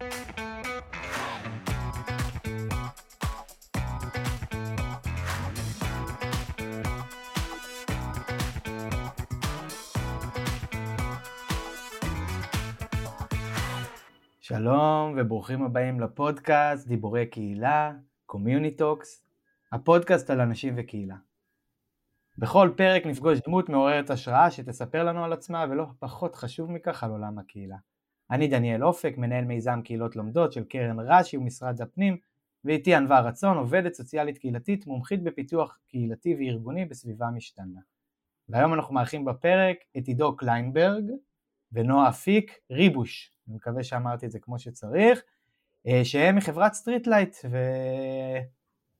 שלום וברוכים הבאים לפודקאסט דיבורי קהילה, CommuniTalks, הפודקאסט על אנשים וקהילה. בכל פרק נפגוש דמות מעוררת השראה שתספר לנו על עצמה ולא פחות חשוב מכך על עולם הקהילה. אני דניאל אופק, מנהל מיזם קהילות לומדות של קרן רש"י ומשרד הפנים, ואיתי ענווה רצון, עובדת סוציאלית קהילתית, מומחית בפיתוח קהילתי וארגוני בסביבה משתנה. והיום אנחנו מארחים בפרק את עידו קליינברג ונועה אפיק ריבוש, אני מקווה שאמרתי את זה כמו שצריך, אה, שהם מחברת Street Light,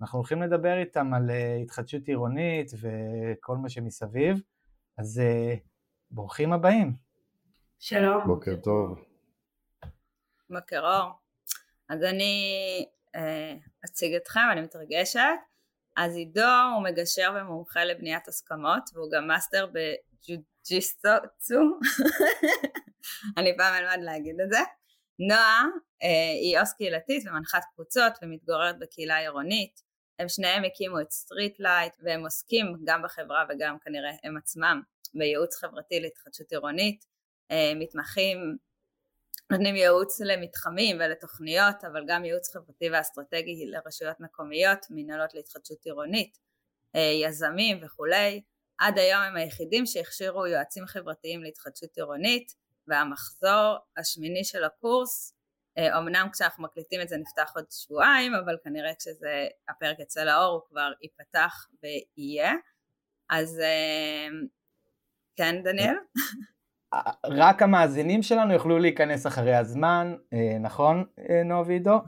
ואנחנו הולכים לדבר איתם על אה, התחדשות עירונית וכל מה שמסביב, אז אה, ברוכים הבאים. שלום. בוקר טוב. בוקר אור. אז אני אה, אציג אתכם, אני מתרגשת. אז עידו הוא מגשר ומומחה לבניית הסכמות, והוא גם מאסטר בג'יסטוצו. אני פעם אלמד להגיד את זה. נועה אה, היא עו"ס קהילתית ומנחת קבוצות ומתגוררת בקהילה עירונית. הם שניהם הקימו את Street Light והם עוסקים גם בחברה וגם כנראה הם עצמם בייעוץ חברתי להתחדשות עירונית. אה, מתמחים, נותנים ייעוץ למתחמים ולתוכניות אבל גם ייעוץ חברתי ואסטרטגי לרשויות מקומיות, מנהלות להתחדשות עירונית, אה, יזמים וכולי. עד היום הם היחידים שהכשירו יועצים חברתיים להתחדשות עירונית והמחזור השמיני של הקורס, אה, כשאנחנו מקליטים את זה נפתח עוד שבועיים, אבל כנראה כשזה הפרק יצא לאור הוא כבר ייפתח ויהיה. אז אה, כן דניאל? רק המאזינים שלנו יוכלו להיכנס אחרי הזמן, אה, נכון נועה ועידו?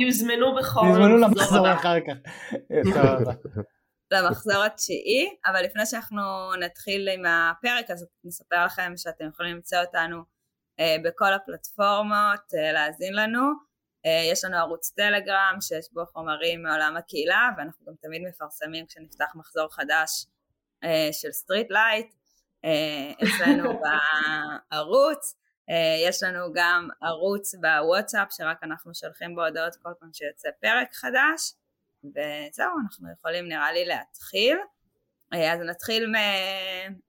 יוזמנו בכל... יוזמנו למחזור אחר כך. למחזור התשיעי, אבל לפני שאנחנו נתחיל עם הפרק אז נספר לכם שאתם יכולים למצוא אותנו אה, בכל הפלטפורמות, אה, להאזין לנו. אה, יש לנו ערוץ טלגרם שיש בו חומרים מעולם הקהילה ואנחנו גם תמיד מפרסמים כשנפתח מחזור חדש של Street Light אצלנו בערוץ. יש לנו גם ערוץ בוואטסאפ שרק אנחנו שולחים בו הודעות כל פעם שיוצא פרק חדש. וזהו, אנחנו יכולים נראה לי להתחיל. אה, אז נתחיל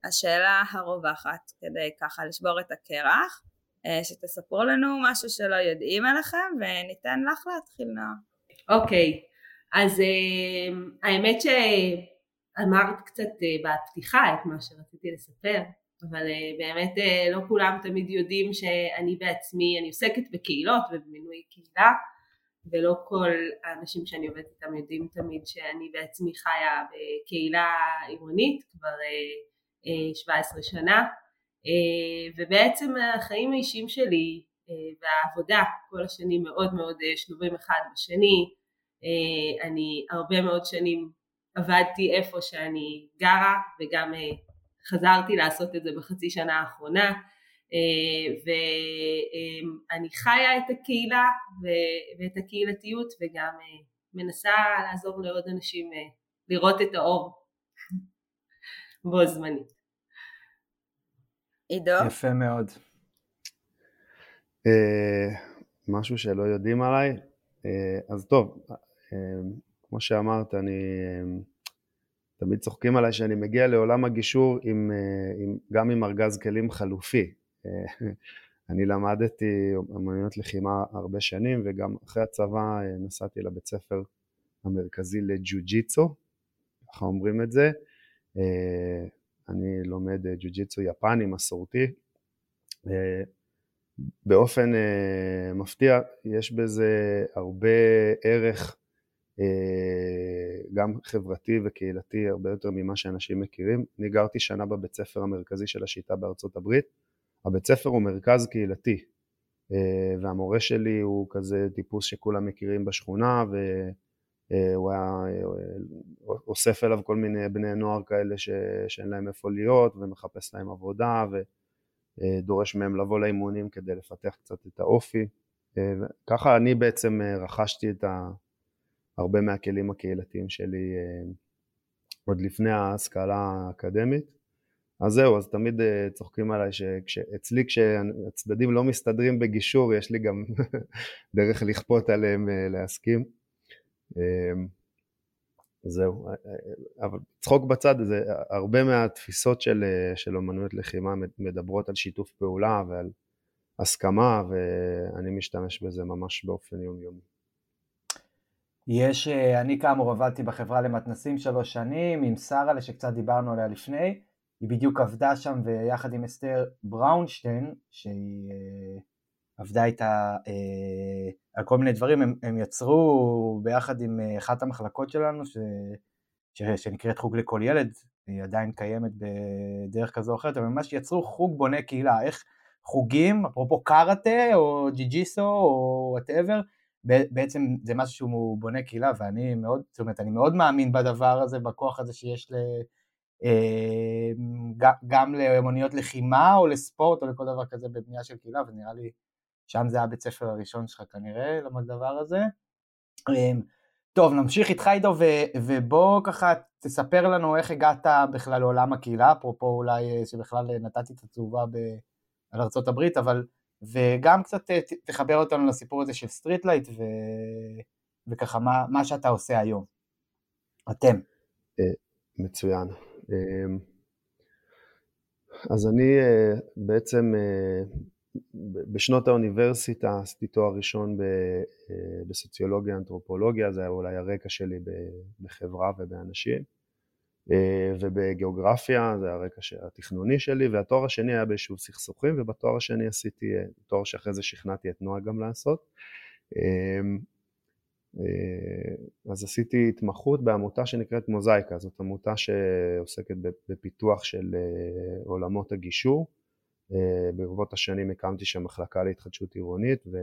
מהשאלה הרווחת, כדי ככה לשבור את הקרח, אה, שתספרו לנו משהו שלא יודעים עליכם, וניתן לך להתחיל נועה. אוקיי, okay. אז אה, האמת שאמרת קצת בפתיחה את מה שרציתי לספר, אבל באמת לא כולם תמיד יודעים שאני בעצמי, אני עוסקת בקהילות ובמינוי קהילה, ולא כל האנשים שאני עובדת איתם יודעים תמיד שאני בעצמי חיה בקהילה עירונית כבר 17 אה, שנה אה, ובעצם החיים האישיים שלי אה, והעבודה כל השנים מאוד מאוד שלובים אחד בשני אני הרבה מאוד שנים עבדתי איפה שאני גרה וגם חזרתי לעשות את זה בחצי שנה האחרונה אה, ואני חיה את הקהילה ואת הקהילתיות וגם אה, מנסה לעזור לעוד אנשים אה, לראות את האור בו זמנית. עידו? יפה מאוד. משהו שלא יודעים עליי, אז טוב, כמו שאמרת, אני תמיד צוחקים עליי שאני מגיע לעולם הגישור עם, עם, גם עם ארגז כלים חלופי. אני למדתי אמנויות לחימה הרבה שנים וגם אחרי הצבא אה, נסעתי לבית ספר המרכזי לג'ו-ג'יצו, ככה אומרים את זה. אה, אני לומד אה, ג'ו-ג'יצו יפני מסורתי. באופן מפתיע יש בזה הרבה ערך גם חברתי וקהילתי הרבה יותר ממה שאנשים מכירים. אני גרתי שנה בבית ספר המרכזי של השיטה בארצות הברית הבית ספר הוא מרכז קהילתי אה, והמורה שלי הוא כזה טיפוס שכולם מכירים בשכונה והוא היה אה, אוסף אליו כל מיני בני נוער כאלה ש... שאין להם איפה להיות ומחפש להם עבודה ודורש מהם לבוא לאימונים כדי לפתח קצת את האופי. אה, ככה אני בעצם רכשתי את ה... הרבה מהכלים הקהילתיים שלי עוד לפני ההשכלה האקדמית. אז זהו, אז תמיד צוחקים עליי שאצלי כשהצדדים לא מסתדרים בגישור, יש לי גם דרך לכפות עליהם להסכים. זהו, אבל צחוק בצד, זה הרבה מהתפיסות של, של אומנויות לחימה מדברות על שיתוף פעולה ועל הסכמה, ואני משתמש בזה ממש באופן יומיומי. יש, אה, אני כאמור עבדתי בחברה למתנסים שלוש שנים עם שרה שקצת דיברנו עליה לפני, היא בדיוק עבדה שם ויחד עם אסתר בראונשטיין שהיא אה, עבדה איתה אה, על כל מיני דברים, הם, הם יצרו ביחד עם אחת המחלקות שלנו ש, ש, שנקראת חוג לכל ילד, היא עדיין קיימת בדרך כזו או אחרת, הם ממש יצרו חוג בונה קהילה, איך חוגים, אפרופו קראטה או ג'יו-ג'יטסו או whatever, בעצם זה משהו שהוא בונה קהילה ואני מאוד, זאת אומרת אני מאוד מאמין בדבר הזה, בכוח הזה שיש ל... אה, גם לאומנויות לחימה או לספורט או לכל דבר כזה בבנייה של קהילה ונראה לי שם זה הבית ספר הראשון שלך כנראה למד דבר הזה. אמ, טוב נמשיך איתך עידו ובוא ככה תספר לנו איך הגעת בכלל לעולם הקהילה, אפרופו אולי אה, שבכלל נתתי את התשובה ב... על ארה"ב אבל וגם קצת אה, תחבר אותנו לסיפור הזה של Street Light ו... וככה מה, מה שאתה עושה היום. אתם. אה, מצוין. אמ, אז אני אה, בעצם בשנות האוניברסיטה עשיתי תואר ראשון בסוציולוגיה אנתרופולוגיה, זה היה אולי הרקע שלי בחברה ובאנשים. אה, ובגיאוגרפיה זה הרקע התכנוני שלי, והתואר השני היה ביישוב סכסוכים, ובתואר השני עשיתי אה, תואר שאחרי זה שכנעתי את נועה גם לעשות. אמ, אה, אז עשיתי התמחות בעמותה שנקראת מוזאיקה, זאת עמותה שעוסקת בפיתוח של עולמות הגישור. ברבות השנים הקמתי שם מחלקה להתחדשות עירונית, ו...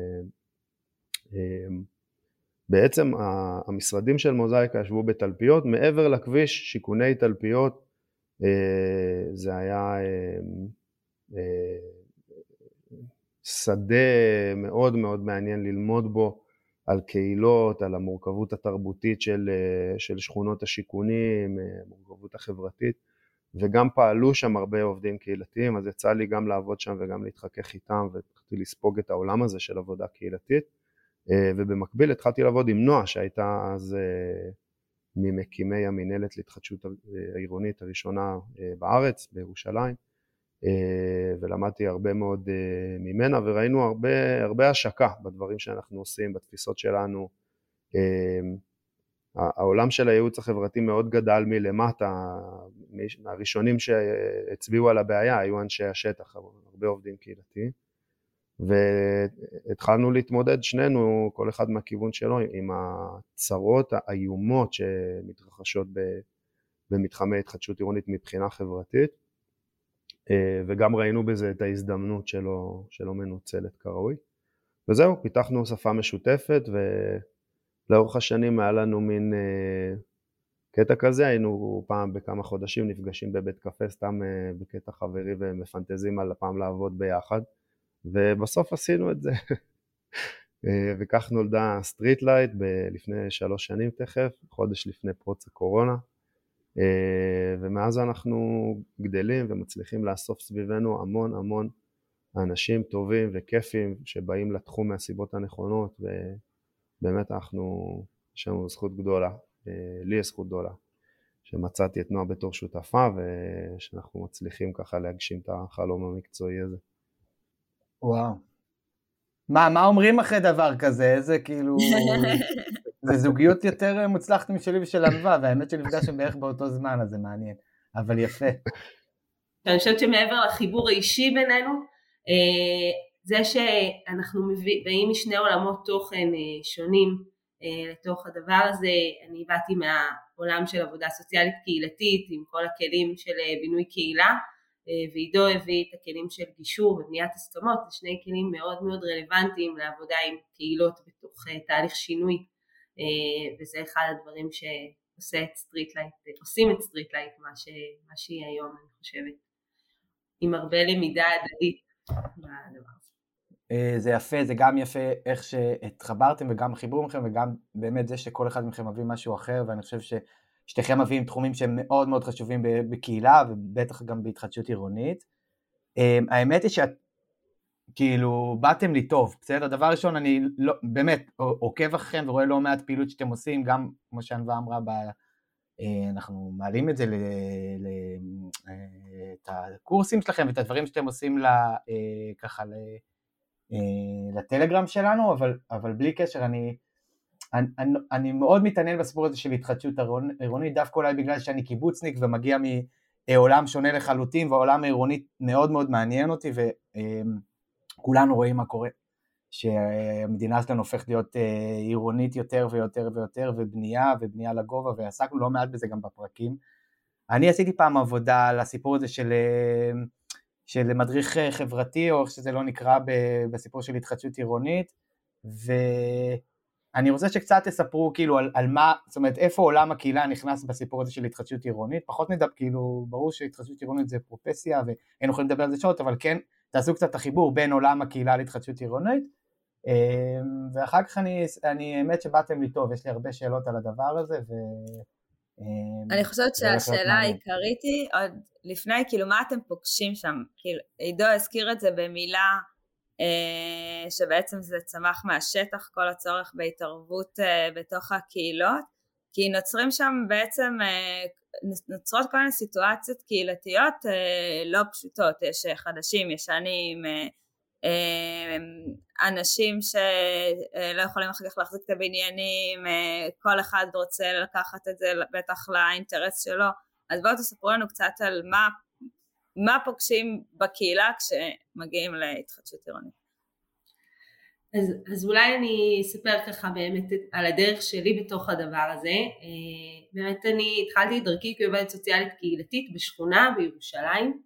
בעצם המשרדים של מוזאיקה ישבו בתלפיות, מעבר לכביש, שיכוני תלפיות, אה, זה היה אה, אה, שדה מאוד מאוד מעניין ללמוד בו על קהילות, על המורכבות התרבותית של, של שכונות השיכונים, המורכבות החברתית, וגם פעלו שם הרבה עובדים קהילתיים, אז יצא לי גם לעבוד שם וגם להתחכך איתם, והתחלתי לספוג את העולם הזה של עבודה קהילתית. אה, ובמקביל התחלתי לעבוד עם נועה שהייתה אז אה, ממקימי המינהלת להתחדשות העירונית הראשונה אה, בארץ, בירושלים, ולמדתי הרבה מאוד ממנה וראינו הרבה, הרבה השקה בדברים שאנחנו עושים, בתפיסות שלנו. העולם של הייעוץ החברתי מאוד גדל מלמטה, הראשונים שהצביעו על הבעיה היו אנשי השטח, הרבה עובדים קהילתיים. והתחלנו להתמודד שנינו, כל אחד מהכיוון שלו, עם הצרות האיומות שמתרחשות במתחמי התחדשות עירונית מבחינה חברתית, אה, וגם ראינו בזה את ההזדמנות שלא, שלא מנוצלת כראוי. וזהו, פיתחנו שפה משותפת, ולאורך השנים היה לנו מין אה, קטע כזה, היינו פעם בכמה חודשים נפגשים בבית קפה סתם אה, בקטע חברי ומפנטזים על הפעם לעבוד ביחד. ובסוף עשינו את זה. אה, וכך נולדה Street Light לפני שלוש שנים תכף, חודש לפני פרוץ הקורונה, אה, ומאז אנחנו גדלים ומצליחים לאסוף סביבנו המון המון אנשים טובים וכיפים שבאים לתחום מהסיבות הנכונות, ובאמת אנחנו, יש לנו זכות גדולה, אה, לי יש זכות גדולה, שמצאתי את נועה בתור שותפה ושאנחנו מצליחים ככה להגשים את החלום המקצועי הזה. וואו. מה, מה אומרים אחרי דבר כזה? איזה כאילו... זה זוגיות יותר מוצלחת משלי ושל ענווה, והאמת שנפגשנו בערך באותו זמן, אז זה מעניין. אבל יפה. אני חושבת שמעבר לחיבור האישי בינינו, אה, זה שאנחנו באים משני עולמות תוכן אה, שונים אה, לתוך הדבר הזה, אני באתי מהעולם של עבודה סוציאלית קהילתית עם כל הכלים של בינוי קהילה, ועידו הביא את הכלים של גישור ובניית הסכמות, זה שני כלים מאוד מאוד רלוונטיים לעבודה עם קהילות בתוך אה, תהליך שינוי אה, וזה אחד הדברים שעושה את Streetlight, עושים את Streetlight מה, ש, מה שהיא היום אני חושבת, עם הרבה למידה הדדית בדבר הזה. זה יפה, זה גם יפה איך שהתחברתם וגם החיבור מכם וגם באמת זה שכל אחד מכם מביא משהו אחר ואני חושב ש... ששתיכם מביאים תחומים שהם מאוד מאוד חשובים בקהילה ובטח גם בהתחדשות עירונית. האמת היא שאת כאילו באתם לי טוב, בסדר? דבר ראשון אני לא, באמת עוקב אחריכם ורואה לא מעט פעילות שאתם עושים, גם כמו שנועה אמרה, ב, אנחנו מעלים את זה, ל, ל, את הקורסים שלכם ואת הדברים שאתם עושים לה, ככה אה, לטלגרם שלנו, אבל, אבל בלי קשר, אני, אני, אני, מאוד מתעניין בסיפור הזה של התחדשות עירונית, דווקא אולי בגלל שאני קיבוצניק ומגיע מעולם שונה לחלוטין, והעולם העירוני מאוד מאוד מעניין אותי, וכולנו רואים מה קורה, שהמדינה שלנו הופכת להיות אה, עירונית יותר ויותר ויותר, ובנייה ובנייה לגובה, ועסקנו לא מעט בזה גם בפרקים. אני עשיתי פעם עבודה על הסיפור הזה של אה, של מדריך אה, חברתי, או איך שזה לא נקרא בסיפור של התחדשות עירונית, ואני רוצה שקצת תספרו כאילו על, על מה, זאת אומרת איפה עולם הקהילה נכנס בסיפור הזה של התחדשות עירונית, פחות נדבר, כאילו ברור שהתחדשות עירונית זה פרופסיה והיינו יכולים לדבר על זה שעות, אבל כן תעשו קצת את החיבור בין עולם הקהילה להתחדשות עירונית, אמ, ואחר כך אני, אני האמת שבאתם לי טוב, יש לי הרבה שאלות על הדבר הזה, ו... אמ, אני חושבת שהשאלה העיקרית היא עוד לפני, כאילו מה אתם פוגשים שם? כאילו, עידו הזכיר את זה במילה שבעצם זה צמח מהשטח, כל הצורך בהתערבות אה, בתוך הקהילות, כי נוצרים שם בעצם, אה, נוצרות כל מיני סיטואציות קהילתיות אה, לא פשוטות, יש חדשים, ישנים, אה, אנשים שלא יכולים אחר כך להחזיק את הבניינים, כל אחד רוצה לקחת את זה בטח לאינטרס שלו, אז בואו תספרו לנו קצת על מה, מה פוגשים בקהילה כשמגיעים להתחדשות עירונית. אז, אז אולי אני אספר ככה באמת על הדרך שלי בתוך הדבר הזה. באמת אני התחלתי את דרכי כעובדת סוציאלית קהילתית בשכונה בירושלים.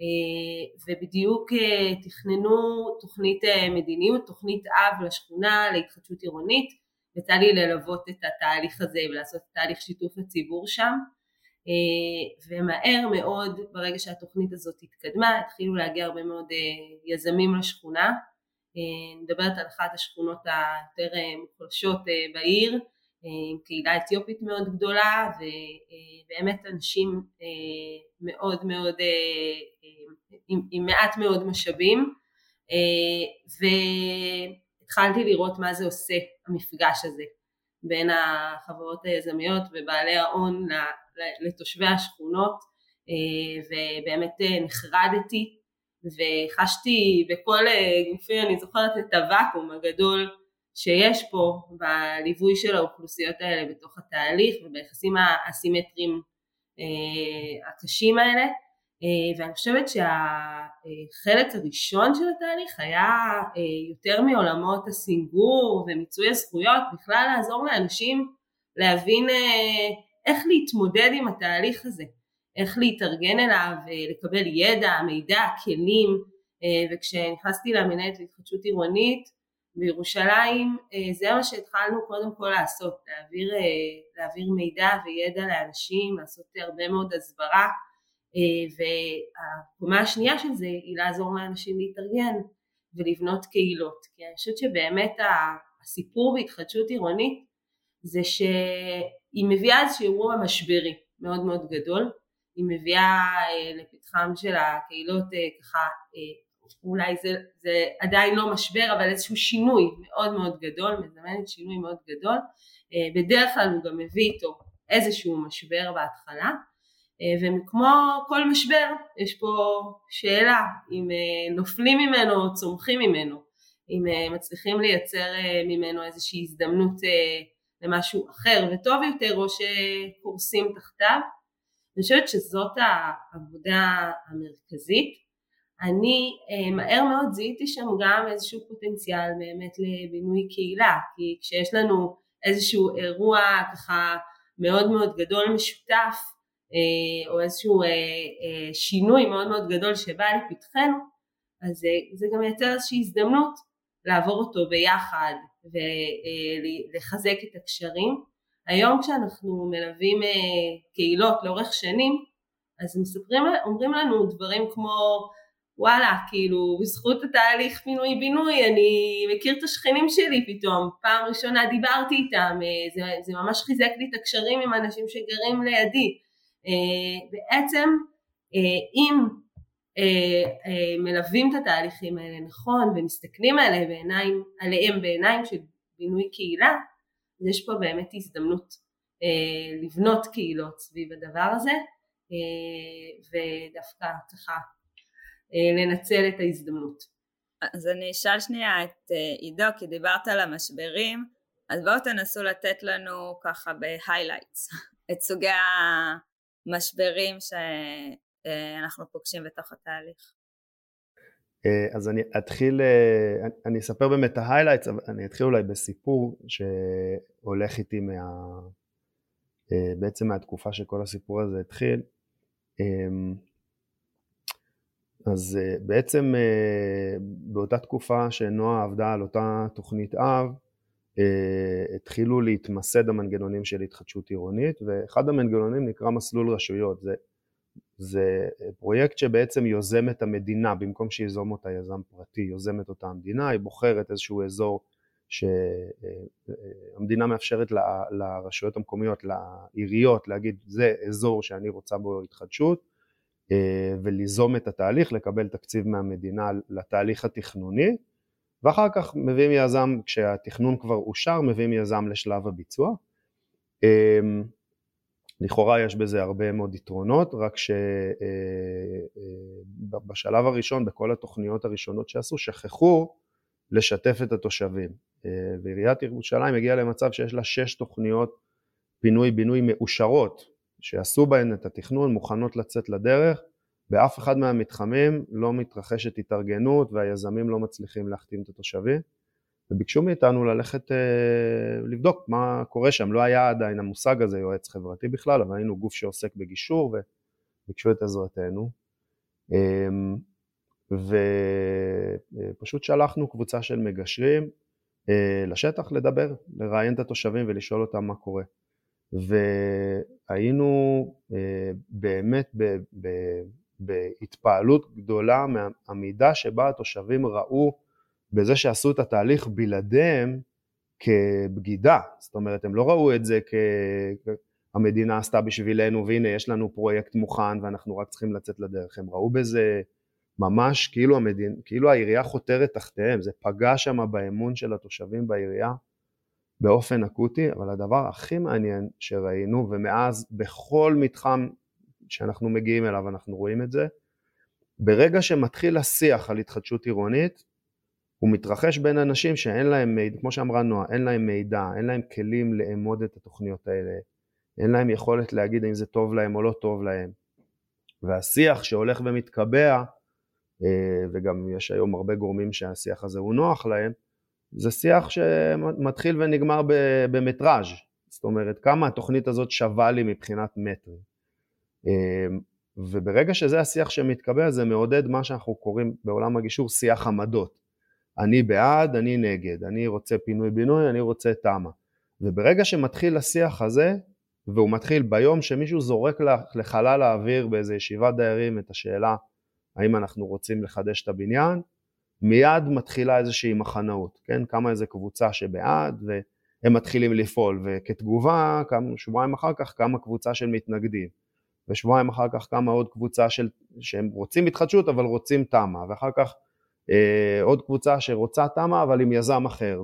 אה, ובדיוק אה, תכננו תוכנית אה, מדיניות, תוכנית אב לשכונה להתחדשות עירונית, יצא לי ללוות את התהליך הזה ולעשות תהליך שיתוף הציבור שם ומהר מאוד ברגע שהתוכנית הזאת התקדמה התחילו להגיע הרבה מאוד יזמים לשכונה. אני מדברת על אחת השכונות היותר מוחלשות בעיר עם קהילה אתיופית מאוד גדולה ובאמת אנשים מאוד מאוד עם, עם מעט מאוד משאבים. והתחלתי לראות מה זה עושה המפגש הזה בין החברות היזמיות ובעלי ההון לתושבי השכונות ובאמת נחרדתי וחשתי בכל גופי אני זוכרת את הוואקום הגדול שיש פה בליווי של האוכלוסיות האלה בתוך התהליך וביחסים האסימטריים אה, הקשים האלה. אה, ואני חושבת שהחלק הראשון של התהליך היה אה, יותר מעולמות הסינגור ומיצוי הזכויות בכלל לעזור לאנשים להבין איך להתמודד עם התהליך הזה איך להתארגן אליו, לקבל ידע, מידע, כלים וכשנכנסתי למנהלת להתחדשות עירונית בירושלים אה, זה מה שהתחלנו קודם כל לעשות, להעביר, אה, להעביר מידע וידע לאנשים, לעשות הרבה מאוד הסברה. אה, והקומה השנייה של זה היא לעזור לאנשים להתארגן ולבנות קהילות כי אני חושבת שבאמת הסיפור בהתחדשות עירונית זה שהיא מביאה איזשהו אירוע משברי מאוד מאוד גדול היא מביאה לפתחם של הקהילות ככה אולי זה, זה עדיין לא משבר אבל איזשהו שינוי מאוד מאוד גדול, מזמנת שינוי מאוד גדול, אה, בדרך כלל הוא גם מביא איתו איזשהו משבר בהתחלה. אה, וכמו כל משבר יש פה שאלה אם אה, נופלים ממנו או צומחים ממנו, אם מצליחים לייצר ממנו איזושהי הזדמנות למשהו אחר וטוב יותר או שקורסים תחתיו. אני חושבת שזאת העבודה המרכזית אני אה, מהר מאוד זיהיתי שם גם איזשהו פוטנציאל באמת לבינוי קהילה כי כשיש לנו איזשהו אירוע ככה מאוד מאוד גדול משותף אה, או איזשהו אה, שינוי מאוד מאוד גדול שבא לפתחנו אז זה גם מייצר איזושהי הזדמנות לעבור אותו ביחד ולחזק את הקשרים. היום כשאנחנו מלווים קהילות לאורך שנים אז מספרים, אומרים לנו דברים כמו וואלה, כאילו, בזכות התהליך פינוי-בינוי, אני מכיר את השכנים שלי פתאום, פעם ראשונה דיברתי איתם, אה, זה, זה ממש חיזק לי את הקשרים עם אנשים שגרים לידי. אה, בעצם, אה, אם מלווים את התהליכים האלה נכון ומסתכלים עליהם בעיניים, עליהם בעיניים של בינוי קהילה, אז יש פה באמת הזדמנות לבנות קהילות סביב הדבר הזה, ודווקא ככה אה, לנצל את ההזדמנות. אז אני אשאל שנייה את אה, עידו, כי דיברת על המשברים, אז בואו תנסו לתת לנו ככה ב highlights את סוגי המשברים שאנחנו פוגשים בתוך התהליך. אה, אז אני אתחיל, אני אספר באמת את ה highlights, אני אתחיל אולי בסיפור שהולך איתי מה... בעצם מהתקופה שכל הסיפור הזה התחיל. אז אה, בעצם אה, באותה תקופה שנועה עבדה על אותה תוכנית אב, אה, התחילו להתמסד המנגנונים של התחדשות עירונית, ואחד המנגנונים נקרא מסלול רשויות. זה, זה פרויקט שבעצם יוזם את המדינה, במקום שיזום אותה יזם פרטי, יוזמת אותה המדינה, היא בוחרת איזשהו אזור שהמדינה מאפשרת לרשויות המקומיות, לעיריות, להגיד זה אזור שאני רוצה בו התחדשות, אה, וליזום את התהליך, לקבל תקציב מהמדינה לתהליך התכנוני, ואחר כך מביאים יזם, כשהתכנון כבר אושר, מביאים יזם לשלב הביצוע. אה, לכאורה יש בזה הרבה מאוד יתרונות, רק שבשלב אה, הראשון, בכל התוכניות הראשונות שעשו, שכחו לשתף את התושבים. ועיריית ירושלים הגיעה למצב שיש לה שש תוכניות פינוי-בינוי מאושרות שעשו בהן את התכנון מוכנות לצאת לדרך, באף אחד מהמתחמים לא מתרחשת התארגנות והיזמים לא מצליחים להחתים את התושבים וביקשו מאיתנו ללכת אה, לבדוק מה קורה שם, לא היה עדיין המושג הזה יועץ חברתי בכלל, אבל היינו גוף שעוסק בגישור וביקשו את עזרתנו אה, ופשוט שלחנו קבוצה של מגשרים אה, לשטח לדבר, לראיין את התושבים ולשאול אותם מה קורה. והיינו אה, באמת בהתפעלות גדולה מהמידה שבה התושבים ראו בזה שעשו את התהליך בלעדיהם כבגידה. זאת אומרת, הם לא ראו את זה כהמדינה עשתה בשבילנו והנה יש לנו פרויקט מוכן ואנחנו רק צריכים לצאת לדרך. הם ראו בזה ממש כאילו, המדין, כאילו העירייה חותרת תחתיהם, זה פגע שם באמון של התושבים בעירייה. באופן אקוטי, אבל הדבר הכי מעניין שראינו, ומאז בכל מתחם שאנחנו מגיעים אליו אנחנו רואים את זה, ברגע שמתחיל השיח על התחדשות עירונית, הוא מתרחש בין אנשים שאין להם מידע, כמו שאמרה נועה, אין להם מידע, אין להם כלים לאמוד את התוכניות האלה, אין להם יכולת להגיד אם זה טוב להם או לא טוב להם. והשיח שהולך ומתקבע, אה, וגם יש היום הרבה גורמים שהשיח הזה הוא נוח להם, זה שיח שמתחיל ונגמר במטראז', זאת אומרת כמה התוכנית הזאת שווה לי מבחינת מטרים. אמ, וברגע שזה השיח שמתקבל זה מעודד מה שאנחנו קוראים בעולם הגישור שיח עמדות. אני בעד, אני נגד, אני רוצה פינוי בינוי, אני רוצה תמ"א. וברגע שמתחיל השיח הזה, והוא מתחיל ביום שמישהו זורק לחלל האוויר באיזה ישיבת דיירים את השאלה האם אנחנו רוצים לחדש את הבניין, מיד מתחילה איזושהי מחנאות, כן? קמה איזו קבוצה שבעד והם מתחילים לפעול וכתגובה, כמה, שבועיים אחר כך קמה קבוצה של מתנגדים ושבועיים אחר כך קמה עוד קבוצה של, שהם רוצים התחדשות אבל רוצים תמ"א ואחר כך אה, עוד קבוצה שרוצה תמ"א אבל עם יזם אחר.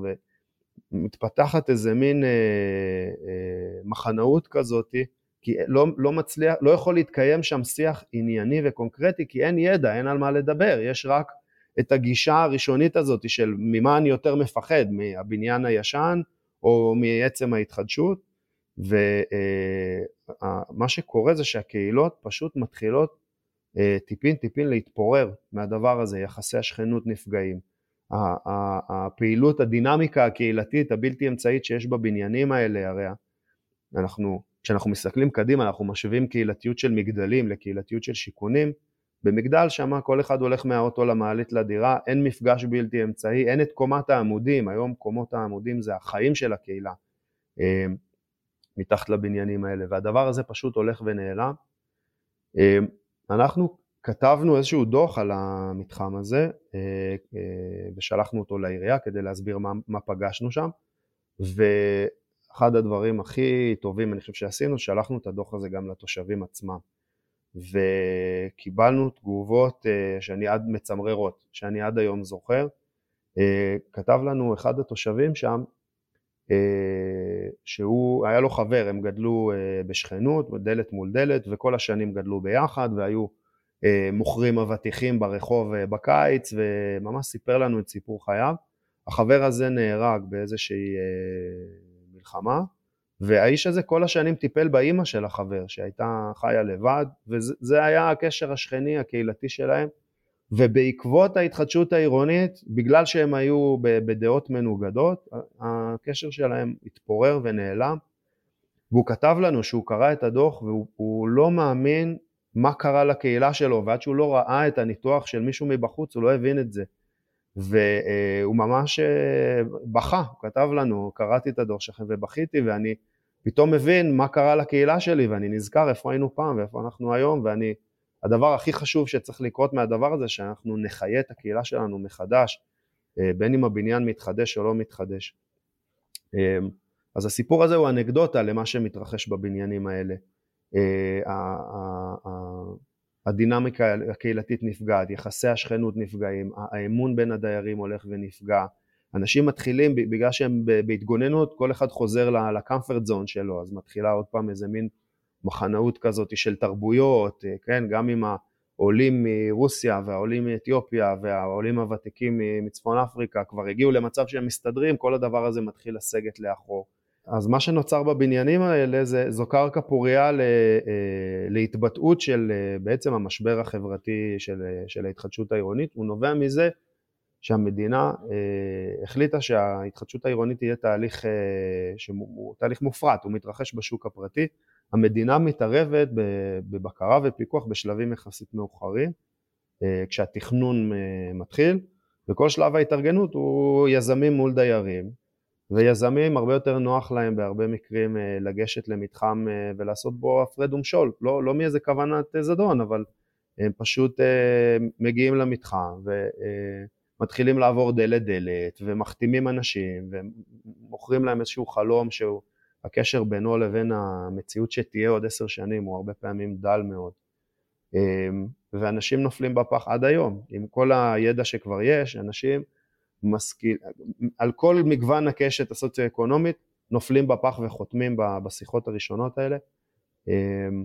ומתפתחת איזה מין אה, אה, מחנאות כזאתי כי לא, לא מצליח, לא יכול להתקיים שם שיח ענייני וקונקרטי כי אין ידע, אין על מה לדבר, יש רק את הגישה הראשונית הזאת של ממה אני יותר מפחד, מהבניין הישן או מעצם ההתחדשות, ומה שקורה זה שהקהילות פשוט מתחילות אה, טיפין טיפין להתפורר מהדבר הזה, יחסי השכנות נפגעים. הפעילות, הדינמיקה הקהילתית הבלתי אמצעית שיש בבניינים האלה, הרי אנחנו, כשאנחנו מסתכלים קדימה אנחנו משווים קהילתיות של מגדלים לקהילתיות של שיכונים, במגדל שם כל אחד הולך מהאוטו למעלית לדירה, אין מפגש בלתי אמצעי, אין את קומת העמודים, היום קומות העמודים זה החיים של הקהילה אה, מתחת לבניינים האלה, והדבר הזה פשוט הולך ונעלם. אה, אנחנו כתבנו איזשהו דוח על המתחם הזה ושלחנו אותו לעירייה כדי להסביר מה, מה פגשנו שם ואחד הדברים הכי טובים אני חושב שעשינו, שלחנו את הדוח הזה גם לתושבים עצמם וקיבלנו תגובות שאני עד מצמררות, שאני עד היום זוכר. כתב לנו אחד התושבים שם אה, שהוא, היה לו חבר, הם גדלו אה, בשכנות, דלת מול דלת, וכל השנים גדלו ביחד, והיו אה, מוכרים אבטיחים ברחוב בקיץ, וממש סיפר לנו את סיפור חייו. החבר הזה נהרג באיזושהי מלחמה, והאיש הזה כל השנים טיפל באימא של החבר, שהייתה חיה לבד, וזה היה הקשר השכני הקהילתי שלהם. ובעקבות ההתחדשות העירונית, בגלל שהם היו בדעות מנוגדות, הקשר שלהם התפורר ונעלם. והוא כתב לנו שהוא קרא את הדוח והוא לא מאמין מה קרה לקהילה שלו, ועד שהוא לא ראה את הניתוח של מישהו מבחוץ הוא לא הבין את זה. והוא ממש אה, בכה, הוא כתב לנו, קראתי את הדוח שלכם ובכיתי ואני פתאום מבין מה קרה לקהילה שלי ואני נזכר איפה היינו פעם ואיפה אנחנו היום ואני הדבר הכי חשוב שצריך לקרות מהדבר הזה, שאנחנו נחיה את הקהילה שלנו מחדש, אה, בין אם הבניין מתחדש או לא מתחדש. אה, אז הסיפור הזה הוא אנקדוטה למה שמתרחש בבניינים האלה. אה, הדינמיקה הקהילתית נפגעת, יחסי השכנות נפגעים, האמון בין הדיירים הולך ונפגע. אנשים מתחילים, בגלל שהם בהתגוננות, כל אחד חוזר לקמפרט זון שלו, אז מתחילה עוד פעם איזה מין מחנאות כזאת של תרבויות, אה, כן, גם עם העולים מרוסיה והעולים מאתיופיה והעולים הוותיקים מצפון אפריקה כבר הגיעו למצב שהם מסתדרים, כל הדבר הזה מתחיל לסגת לאחור. אז מה שנוצר בבניינים האלה זה, זו קרקע פוריה אה, להתבטאות של אה, בעצם המשבר החברתי של, של ההתחדשות העירונית, הוא נובע מזה שהמדינה החליטה שההתחדשות העירונית תהיה תהליך, שהוא תהליך מופרט, הוא מתרחש בשוק הפרטי, המדינה מתערבת בבקרה ופיקוח בשלבים יחסית מאוחרים, אה, כשהתכנון אה, מתחיל, וכל שלב ההתארגנות הוא יזמים מול דיירים, ויזמים הרבה יותר נוח להם בהרבה מקרים אה, לגשת למתחם ולעשות בו הפרד ומשול, לא, לא מאיזה כוונת זדון, אבל הם פשוט מגיעים למתחם ומתחילים לעבור דלת דלת ומחתימים אנשים ומוכרים להם איזשהו חלום שהוא הקשר בינו לבין המציאות שתהיה עוד עשר שנים הוא הרבה פעמים דל מאוד. אמ, ואנשים נופלים בפח עד היום, עם כל הידע שכבר יש, אנשים משכיל, על כל מגוון הקשת הסוציו-אקונומית נופלים בפח וחותמים בשיחות הראשונות האלה. אמ,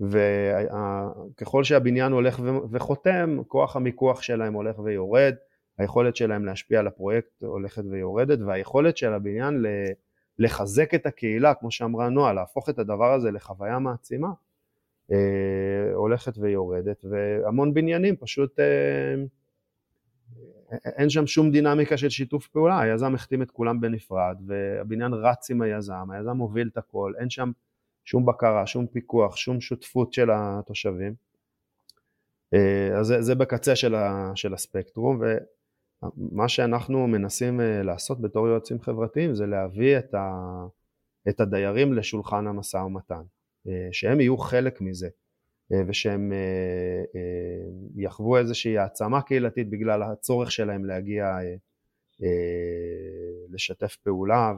וככל שהבניין הולך וחותם, כוח המיקוח שלהם הולך ויורד, היכולת שלהם להשפיע על הפרויקט הולכת ויורדת, והיכולת של הבניין לחזק את הקהילה, כמו שאמרה נועה, להפוך את הדבר הזה לחוויה מעצימה, אה, הולכת ויורדת, והמון בניינים פשוט, אה, אין שם שום דינמיקה של שיתוף פעולה, היזם החתים את כולם בנפרד, והבניין רץ עם היזם, היזם מוביל את הכל, אין שם שום בקרה, שום פיקוח, שום שותפות של התושבים. אה, אז זה, זה בקצה של, ה, של הספקטרום, מה שאנחנו מנסים אה, לעשות בתור יועצים חברתיים זה להביא את, ה, את הדיירים לשולחן המשא ומתן, אה, שהם יהיו חלק מזה אה, ושהם יחוו איזושהי העצמה קהילתית בגלל הצורך שלהם להגיע לשתף פעולה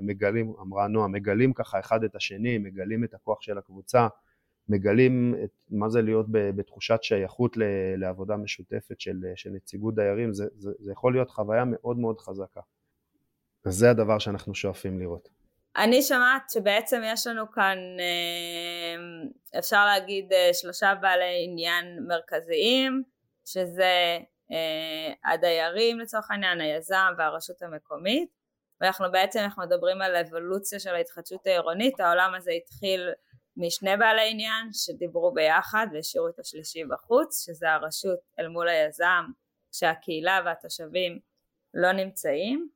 ומגלים, אמרה נועה, מגלים ככה אחד את השני, מגלים את הכוח של הקבוצה מגלים את מה זה להיות בתחושת שייכות לעבודה משותפת של, של נציגות דיירים, זה, זה, זה יכול להיות חוויה מאוד מאוד חזקה. אז זה הדבר שאנחנו שואפים לראות. אני שמעת שבעצם יש לנו כאן, אה, אפשר להגיד, אה, שלושה בעלי עניין מרכזיים, שזה אה, הדיירים לצורך העניין, היזם והרשות המקומית, ואנחנו בעצם, אנחנו מדברים על אבולוציה של ההתחדשות העירונית, העולם הזה התחיל משני בעלי עניין שדיברו ביחד והשאירו את השלישי בחוץ, שזה הרשות אל מול היזם, כשהקהילה והתושבים לא נמצאים.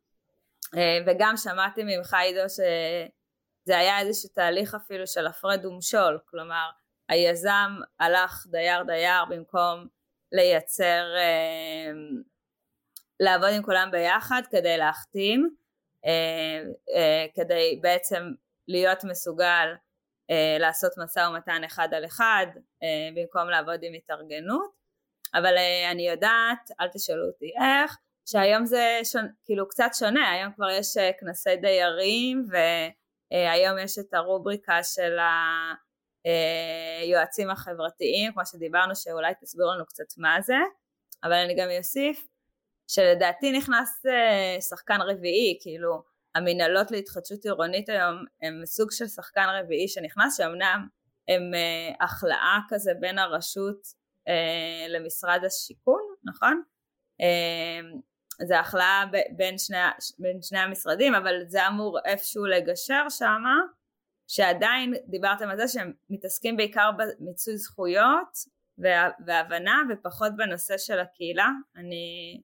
אה, וגם שמעתי ממך עידו שזה היה איזשהו תהליך אפילו של הפרד ומשול, כלומר היזם הלך דייר דייר במקום לייצר, אה, לעבוד עם כולם ביחד כדי להחתים, אה, כדי בעצם להיות מסוגל לעשות משא ומתן אחד על אחד במקום לעבוד עם התארגנות. אבל אני יודעת, אל תשאלו אותי איך, שהיום זה שונ... כאילו קצת שונה, היום כבר יש כנסי דיירים והיום יש את הרובריקה של היועצים החברתיים, כמו שדיברנו שאולי תסבירו לנו קצת מה זה, אבל אני גם אוסיף שלדעתי נכנס אה, שחקן רביעי, כאילו המנהלות להתחדשות עירונית היום הם סוג של שחקן רביעי שנכנס, שאומנם הם אה, החלאה כזה בין הרשות אה, למשרד השיכון, נכון? זה החלאה בין בין שני המשרדים, אבל זה אמור איפשהו לגשר שמה, שעדיין דיברתם על זה שהם מתעסקים בעיקר במיצוי זכויות והבנה ופחות בנושא של הקהילה. אני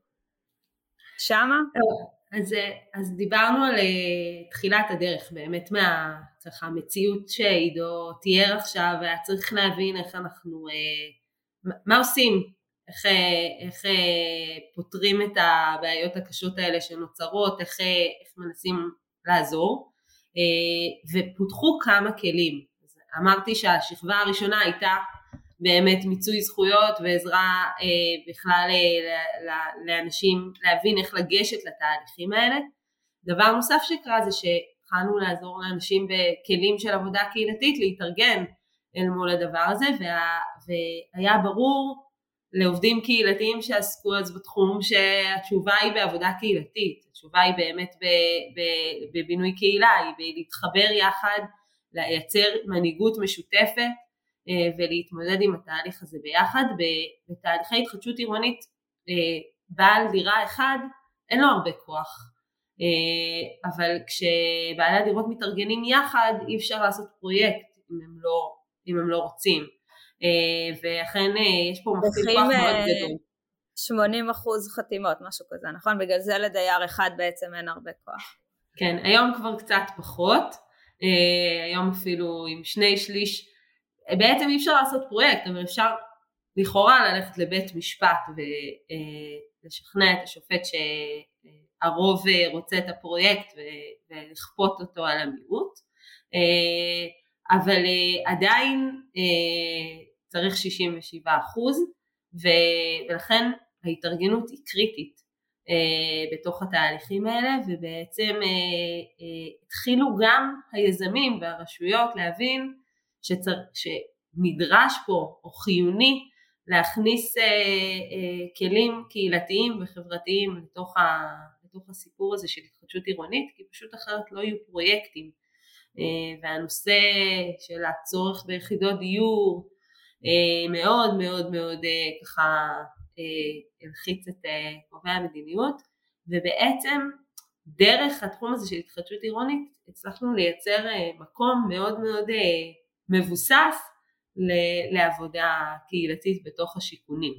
שמה? אז, אז דיברנו על אה, תחילת הדרך, באמת מה, שעידו תיאר עכשיו, היה צריך להבין איך אנחנו, אה, מה עושים, איך, אה, איך פותרים את הבעיות הקשות האלה שנוצרות, איך, איך מנסים לעזור, ופותחו כמה כלים. אמרתי שהשכבה הראשונה הייתה באמת מיצוי זכויות ועזרה אה, בכלל אה, לאנשים להבין איך לגשת לתהליכים האלה. דבר נוסף שקרה זה שהתחלנו לעזור לאנשים בכלים של עבודה קהילתית להתארגן אל מול הדבר הזה וה, והיה ברור לעובדים קהילתיים שעסקו אז בתחום שהתשובה היא בעבודה קהילתית, התשובה היא באמת בבינוי קהילה, היא בלהתחבר יחד, לייצר מנהיגות משותפת ולהתמודד עם התהליך הזה ביחד. בתהליכי התחדשות עירונית אה, בעל דירה אחד אין לו הרבה כוח, אה, אבל כשבעלי הדירות מתארגנים יחד אי אפשר לעשות פרויקט אם הם לא, אם הם לא רוצים. ואכן יש פה מכפיל כוח מאוד גדול. 80 אחוז חתימות, משהו כזה, נכון? בגלל זה לדייר אחד בעצם אין הרבה כוח. כן, היום כבר קצת פחות, היום אפילו עם שני שליש בעצם אי אפשר לעשות פרויקט, אבל אפשר לכאורה ללכת לבית משפט ולשכנע את השופט שהרוב רוצה את הפרויקט ולכפות אותו על המיעוט, אבל עדיין צריך 67 אחוז ולכן ההתארגנות היא קריטית בתוך התהליכים האלה ובעצם התחילו גם היזמים והרשויות להבין שצר, שנדרש פה או חיוני להכניס אה, אה, כלים קהילתיים וחברתיים לתוך, ה, לתוך הסיפור הזה של התחדשות עירונית כי פשוט אחרת לא יהיו פרויקטים. אה, והנושא של הצורך ביחידות דיור אה, מאוד מאוד מאוד אה, ככה אה, הלחיץ את אה, קובעי המדיניות. ובעצם דרך התחום הזה של התחדשות עירונית הצלחנו לייצר אה, מקום מאוד מאוד אה, מבוסס לעבודה קהילתית בתוך השיכונים.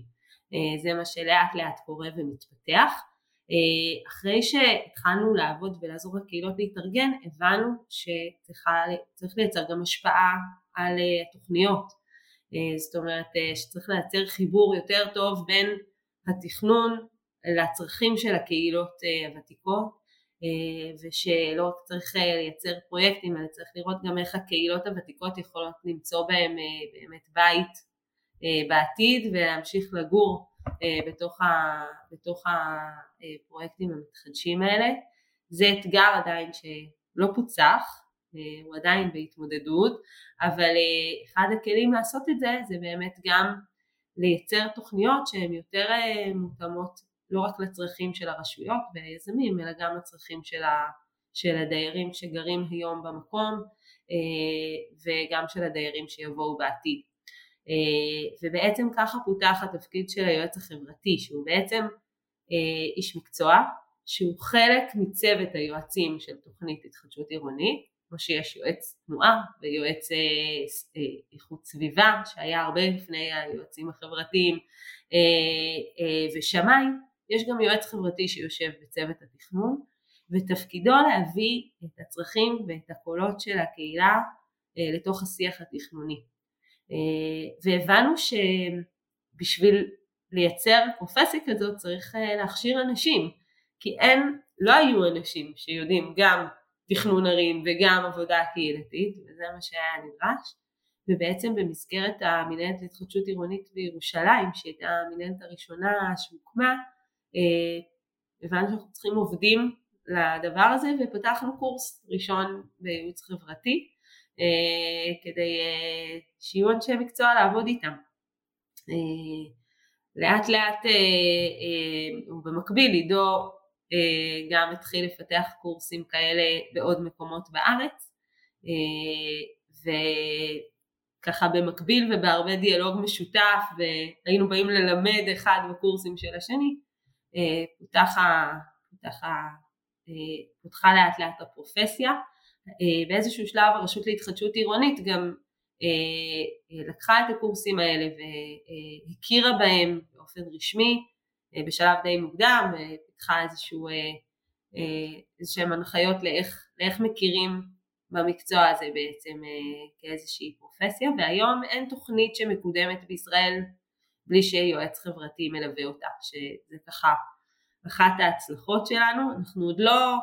אה, זה מה שלאט לאט קורה ומתפתח. אה, אחרי שהתחלנו לעבוד ולעזור לקהילות להתארגן, הבנו שצריך לייצר גם השפעה על אה, התוכניות. זאת אומרת שצריך לייצר חיבור יותר טוב בין התכנון לצרכים של הקהילות הוותיקות ושלא רק צריך אה, לייצר פרויקטים אלא צריך לראות גם איך הקהילות הוותיקות יכולות למצוא בהם אה, באמת בית בעתיד ולהמשיך לגור בתוך, ה, בתוך הפרויקטים המתחדשים האלה. זה אתגר עדיין שלא פוצח, הוא עדיין בהתמודדות, אבל אחד הכלים לעשות את זה זה באמת גם לייצר תוכניות שהן יותר מותאמות לא רק לצרכים של הרשויות והיזמים אלא גם לצרכים של, ה, של הדיירים שגרים היום במקום אה, וגם של הדיירים שיבואו בעתיד. אה, ובעצם ככה פותח התפקיד של היועץ החברתי שהוא בעצם אה, איש מקצוע שהוא חלק מצוות היועצים של תוכנית התחדשות עירונית כמו שיש יועץ תנועה ויועץ איכות סביבה שהיה הרבה לפני היועצים החברתיים ושמאי יש גם יועץ חברתי שיושב בצוות התכנון ותפקידו להביא את הצרכים ואת הקולות של הקהילה אה, לתוך השיח התכנוני. אה, והבנו שבשביל לייצר פרופסיה כזאת צריך אה, להכשיר אנשים כי אין, לא היו אנשים שיודעים גם תכנון ערים וגם עבודה קהילתית וזה מה שהיה נדרש ובעצם במסגרת המנהלת להתחדשות עירונית בירושלים שהייתה המנהלת הראשונה שהוקמה הבנו שאנחנו צריכים עובדים לדבר הזה ופתחנו קורס ראשון בייעוץ חברתי כדי שיהיו אנשי מקצוע לעבוד איתם. לאט לאט ובמקביל עידו גם התחיל לפתח קורסים כאלה בעוד מקומות בארץ וככה במקביל ובהרבה דיאלוג משותף והיינו באים ללמד אחד בקורסים של השני פותחה, פותחה, פותחה לאט לאט הפרופסיה. באיזשהו שלב הרשות להתחדשות עירונית גם לקחה את הקורסים האלה והכירה בהם באופן רשמי בשלב די מוקדם פיתחה איזשהו, איזשהם הנחיות לאיך, לאיך מכירים במקצוע הזה בעצם כאיזושהי פרופסיה. והיום אין תוכנית שמקודמת בישראל בלי שיועץ חברתי מלווה אותה שזה ככה אחת ההצלחות שלנו אנחנו עוד לא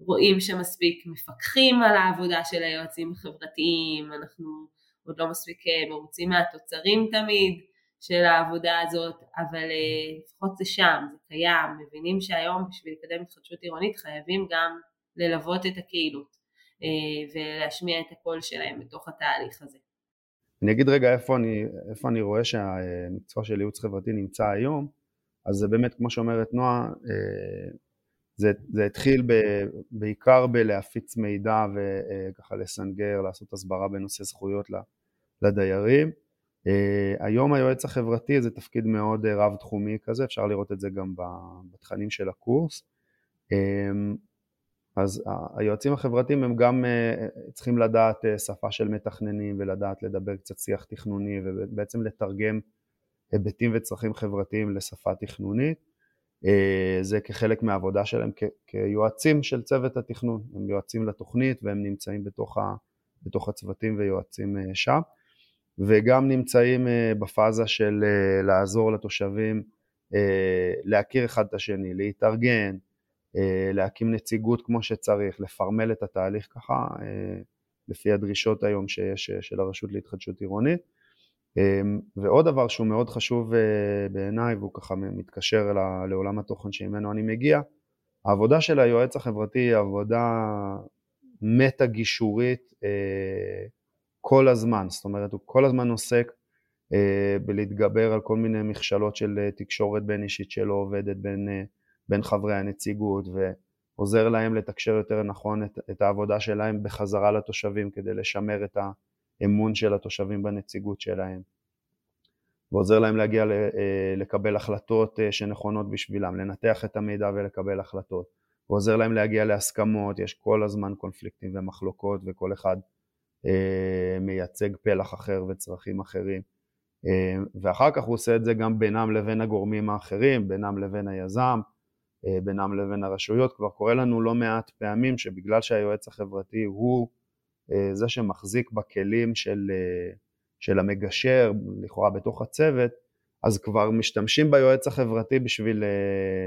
רואים שמספיק מפקחים על העבודה של היועצים החברתיים אנחנו עוד לא מספיק מרוצים מהתוצרים תמיד של העבודה הזאת, אבל אה, לפחות זה שם, זה קיים, מבינים שהיום בשביל לקדם התחדשות עירונית חייבים גם ללוות את הקהילות אה, ולהשמיע את הקול שלהם בתוך התהליך הזה. אני אגיד רגע איפה אני, איפה אני רואה שהמקצוע של ייעוץ חברתי נמצא היום, אז זה באמת כמו שאומרת נועה, אה, זה, זה התחיל ב, בעיקר בלהפיץ מידע וככה לסנגר, לעשות הסברה בנושא זכויות לדיירים. Uh, היום היועץ החברתי זה תפקיד מאוד רב תחומי כזה, אפשר לראות את זה גם בתכנים של הקורס. אז היועצים החברתיים הם גם uh, צריכים לדעת uh, שפה של מתכננים ולדעת לדבר קצת שיח תכנוני ובעצם לתרגם היבטים וצרכים חברתיים לשפה תכנונית. Uh, זה כחלק מהעבודה שלהם כיועצים של צוות התכנון, הם יועצים לתוכנית והם נמצאים בתוך, ה- בתוך הצוותים ויועצים שם. וגם נמצאים אה, בפאזה של אה, לעזור לתושבים אה, להכיר אחד את השני, להתארגן, להקים נציגות כמו שצריך, לפרמל את התהליך ככה, לפי הדרישות היום שיש של הרשות להתחדשות עירונית. ועוד דבר שהוא מאוד חשוב בעיניי, והוא ככה מתקשר לעולם התוכן שממנו אני מגיע, העבודה של היועץ החברתי היא עבודה מטה גישורית כל הזמן, זאת אומרת הוא כל הזמן עוסק אה, בלהתגבר על כל מיני מכשלות של אה, תקשורת בין אישית שלא עובדת בין, אה, בין חברי הנציגות ועוזר להם לתקשר יותר נכון את, את העבודה שלהם בחזרה לתושבים כדי לשמר את האמון של התושבים בנציגות שלהם. ועוזר להם להגיע אה, לקבל החלטות אה, שנכונות בשבילם, לנתח את המידע ולקבל החלטות. ועוזר להם להגיע להסכמות, יש כל הזמן קונפליקטים ומחלוקות וכל אחד אה, מייצג פלח אחר וצרכים אחרים. אה, ואחר כך הוא עושה את זה גם בינם לבין הגורמים האחרים, בינם לבין היזם, בינם לבין הרשויות, כבר קורה לנו לא מעט פעמים שבגלל שהיועץ החברתי הוא זה שמחזיק בכלים של, של המגשר לכאורה בתוך הצוות, אז כבר משתמשים ביועץ החברתי בשביל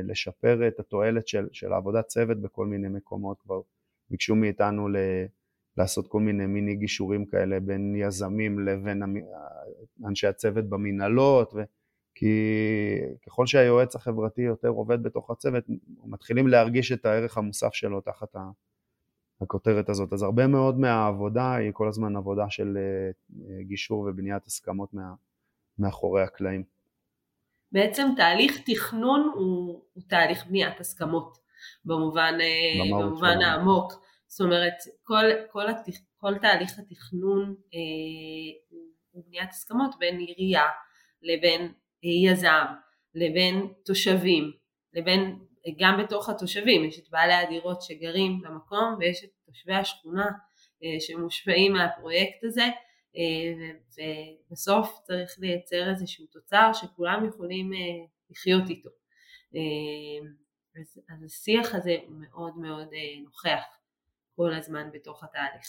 לשפר את התועלת של, של העבודת צוות בכל מיני מקומות, כבר ביקשו מאיתנו לעשות כל מיני מיני גישורים כאלה בין יזמים לבין אנשי הצוות במנהלות, כי ככל שהיועץ החברתי יותר עובד בתוך הצוות, מתחילים להרגיש את הערך המוסף שלו תחת הכותרת הזאת. אז הרבה מאוד מהעבודה היא כל הזמן עבודה של אה, גישור ובניית הסכמות מה, מאחורי הקלעים. בעצם תהליך תכנון הוא, הוא תהליך בניית הסכמות במובן, אה, במובן העמוק. זאת אומרת כל, כל, התכ, כל תהליך התכנון אה, הוא בניית הסכמות בין עירייה לבין אה, יזם לבין תושבים לבין גם בתוך התושבים יש את בעלי הדירות שגרים במקום ויש את תושבי השכונה אה, שמושפעים מהפרויקט הזה אה, ובסוף צריך לייצר איזשהו תוצר שכולם יכולים אה, לחיות איתו אז, השיח הזה הוא מאוד מאוד נוכח כל הזמן בתוך התהליך.